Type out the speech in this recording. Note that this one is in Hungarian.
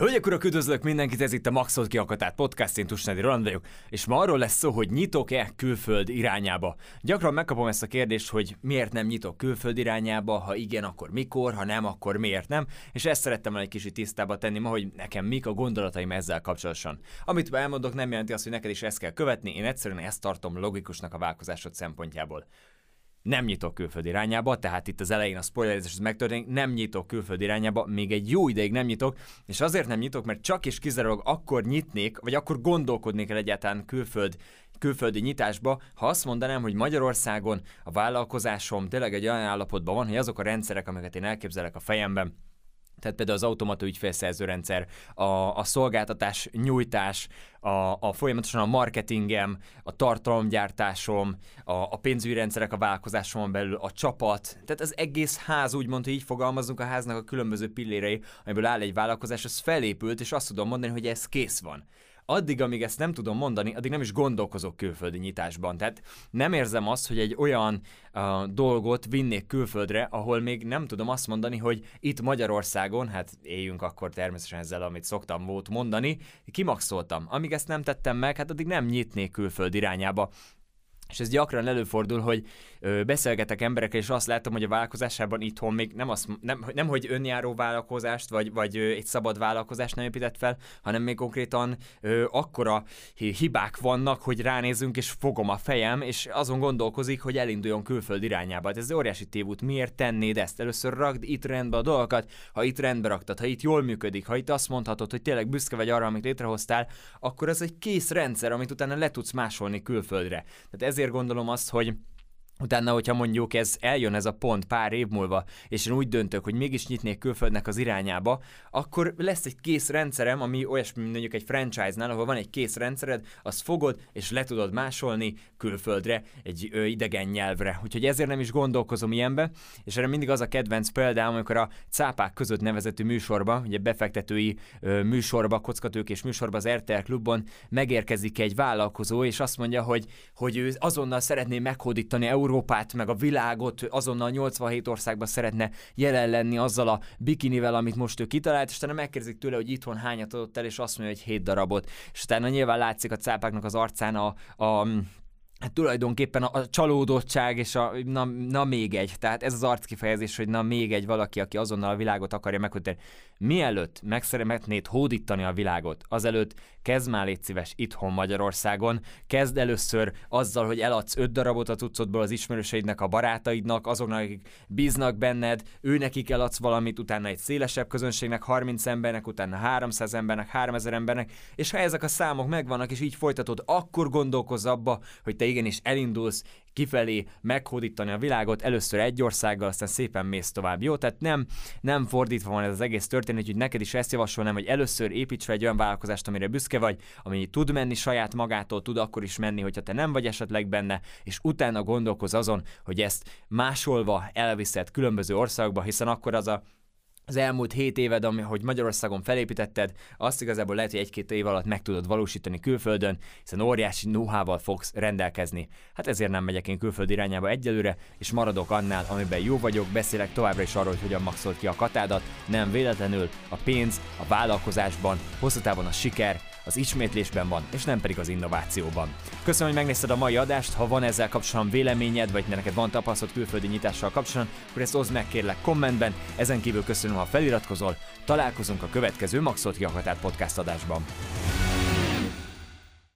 Hölgyek, urak, üdvözlök mindenkit, ez itt a Maxolt kiakatát podcast, én Tusnádi Roland vagyok, és ma arról lesz szó, hogy nyitok-e külföld irányába. Gyakran megkapom ezt a kérdést, hogy miért nem nyitok külföld irányába, ha igen, akkor mikor, ha nem, akkor miért nem, és ezt szerettem egy kicsit tisztába tenni ma, hogy nekem mik a gondolataim ezzel kapcsolatosan. Amit elmondok, nem jelenti azt, hogy neked is ezt kell követni, én egyszerűen ezt tartom logikusnak a vállalkozásod szempontjából nem nyitok külföld irányába, tehát itt az elején a spoilerezés megtörténik, nem nyitok külföld irányába, még egy jó ideig nem nyitok, és azért nem nyitok, mert csak és kizárólag akkor nyitnék, vagy akkor gondolkodnék el egyáltalán külföld külföldi nyitásba, ha azt mondanám, hogy Magyarországon a vállalkozásom tényleg egy olyan állapotban van, hogy azok a rendszerek, amiket én elképzelek a fejemben, tehát például az automata ügyfélszerző rendszer, a, a szolgáltatás nyújtás, a, a folyamatosan a marketingem, a tartalomgyártásom, a, a pénzügyi rendszerek a vállalkozásomon belül, a csapat, tehát az egész ház úgymond, hogy így fogalmazunk, a háznak a különböző pillérei, amiből áll egy vállalkozás, az felépült, és azt tudom mondani, hogy ez kész van addig, amíg ezt nem tudom mondani, addig nem is gondolkozok külföldi nyitásban. Tehát nem érzem azt, hogy egy olyan uh, dolgot vinnék külföldre, ahol még nem tudom azt mondani, hogy itt Magyarországon, hát éljünk akkor természetesen ezzel, amit szoktam volt mondani, kimaxoltam. Amíg ezt nem tettem meg, hát addig nem nyitnék külföld irányába. És ez gyakran előfordul, hogy ö, beszélgetek emberekkel, és azt látom, hogy a vállalkozásában itthon még nem, az, nem, nem hogy önjáró vállalkozást, vagy, vagy ö, egy szabad vállalkozást nem épített fel, hanem még konkrétan ö, akkora hibák vannak, hogy ránézünk, és fogom a fejem, és azon gondolkozik, hogy elinduljon külföld irányába. Hát ez óriási tévút. Miért tennéd ezt? Először rakd itt rendbe a dolgokat, ha itt rendbe raktad, ha itt jól működik, ha itt azt mondhatod, hogy tényleg büszke vagy arra, amit létrehoztál, akkor ez egy kész rendszer, amit utána le tudsz másolni külföldre. Tehát ez ezért gondolom azt, hogy Utána, hogyha mondjuk ez eljön ez a pont pár év múlva, és én úgy döntök, hogy mégis nyitnék külföldnek az irányába, akkor lesz egy kész rendszerem, ami olyasmi, mint mondjuk egy franchise-nál, ahol van egy kész rendszered, azt fogod, és le tudod másolni külföldre, egy ö, idegen nyelvre. Úgyhogy ezért nem is gondolkozom ilyenbe, és erre mindig az a kedvenc példám, amikor a cápák között nevezetű műsorba, ugye befektetői ö, műsorba, kockatők és műsorba az RTL klubban megérkezik egy vállalkozó, és azt mondja, hogy, hogy ő azonnal szeretné meghódítani Európát, Európát, meg a világot azonnal 87 országban szeretne jelen lenni azzal a bikinivel, amit most ő kitalált, és utána megkérdezik tőle, hogy itthon hányat adott el, és azt mondja, hogy 7 darabot. És utána nyilván látszik a cápáknak az arcán a, a hát tulajdonképpen a, a csalódottság és a na, na még egy. Tehát ez az arckifejezés, hogy na még egy valaki, aki azonnal a világot akarja meghozni. Mielőtt megszeremetnéd hódítani a világot, azelőtt kezd már légy szíves itthon Magyarországon, kezd először azzal, hogy eladsz öt darabot a cuccodból az ismerőseidnek, a barátaidnak, azoknak, akik bíznak benned, ő nekik eladsz valamit, utána egy szélesebb közönségnek, 30 embernek, utána 300 embernek, 3000 embernek, és ha ezek a számok megvannak, és így folytatod, akkor gondolkozz abba, hogy te igenis elindulsz kifelé meghódítani a világot, először egy országgal, aztán szépen mész tovább. Jó, tehát nem, nem fordítva van ez az egész történet, hogy neked is ezt javasolnám, hogy először építs fel egy olyan vállalkozást, amire büszke vagy, ami tud menni saját magától, tud akkor is menni, hogyha te nem vagy esetleg benne, és utána gondolkoz azon, hogy ezt másolva elviszed különböző országokba, hiszen akkor az a az elmúlt 7 éved, ami, hogy Magyarországon felépítetted, azt igazából lehet, hogy egy-két év alatt meg tudod valósítani külföldön, hiszen óriási know fogsz rendelkezni. Hát ezért nem megyek én külföld irányába egyelőre, és maradok annál, amiben jó vagyok, beszélek továbbra is arról, hogy hogyan maxolt ki a katádat, nem véletlenül a pénz, a vállalkozásban, hosszú távon a siker, az ismétlésben van, és nem pedig az innovációban. Köszönöm, hogy megnézted a mai adást, ha van ezzel kapcsolatban véleményed, vagy neked van tapasztalat külföldi nyitással kapcsolatban, akkor ezt oszd meg kérlek kommentben, ezen kívül köszönöm, ha feliratkozol, találkozunk a következő Maxot Kiakatát podcast adásban.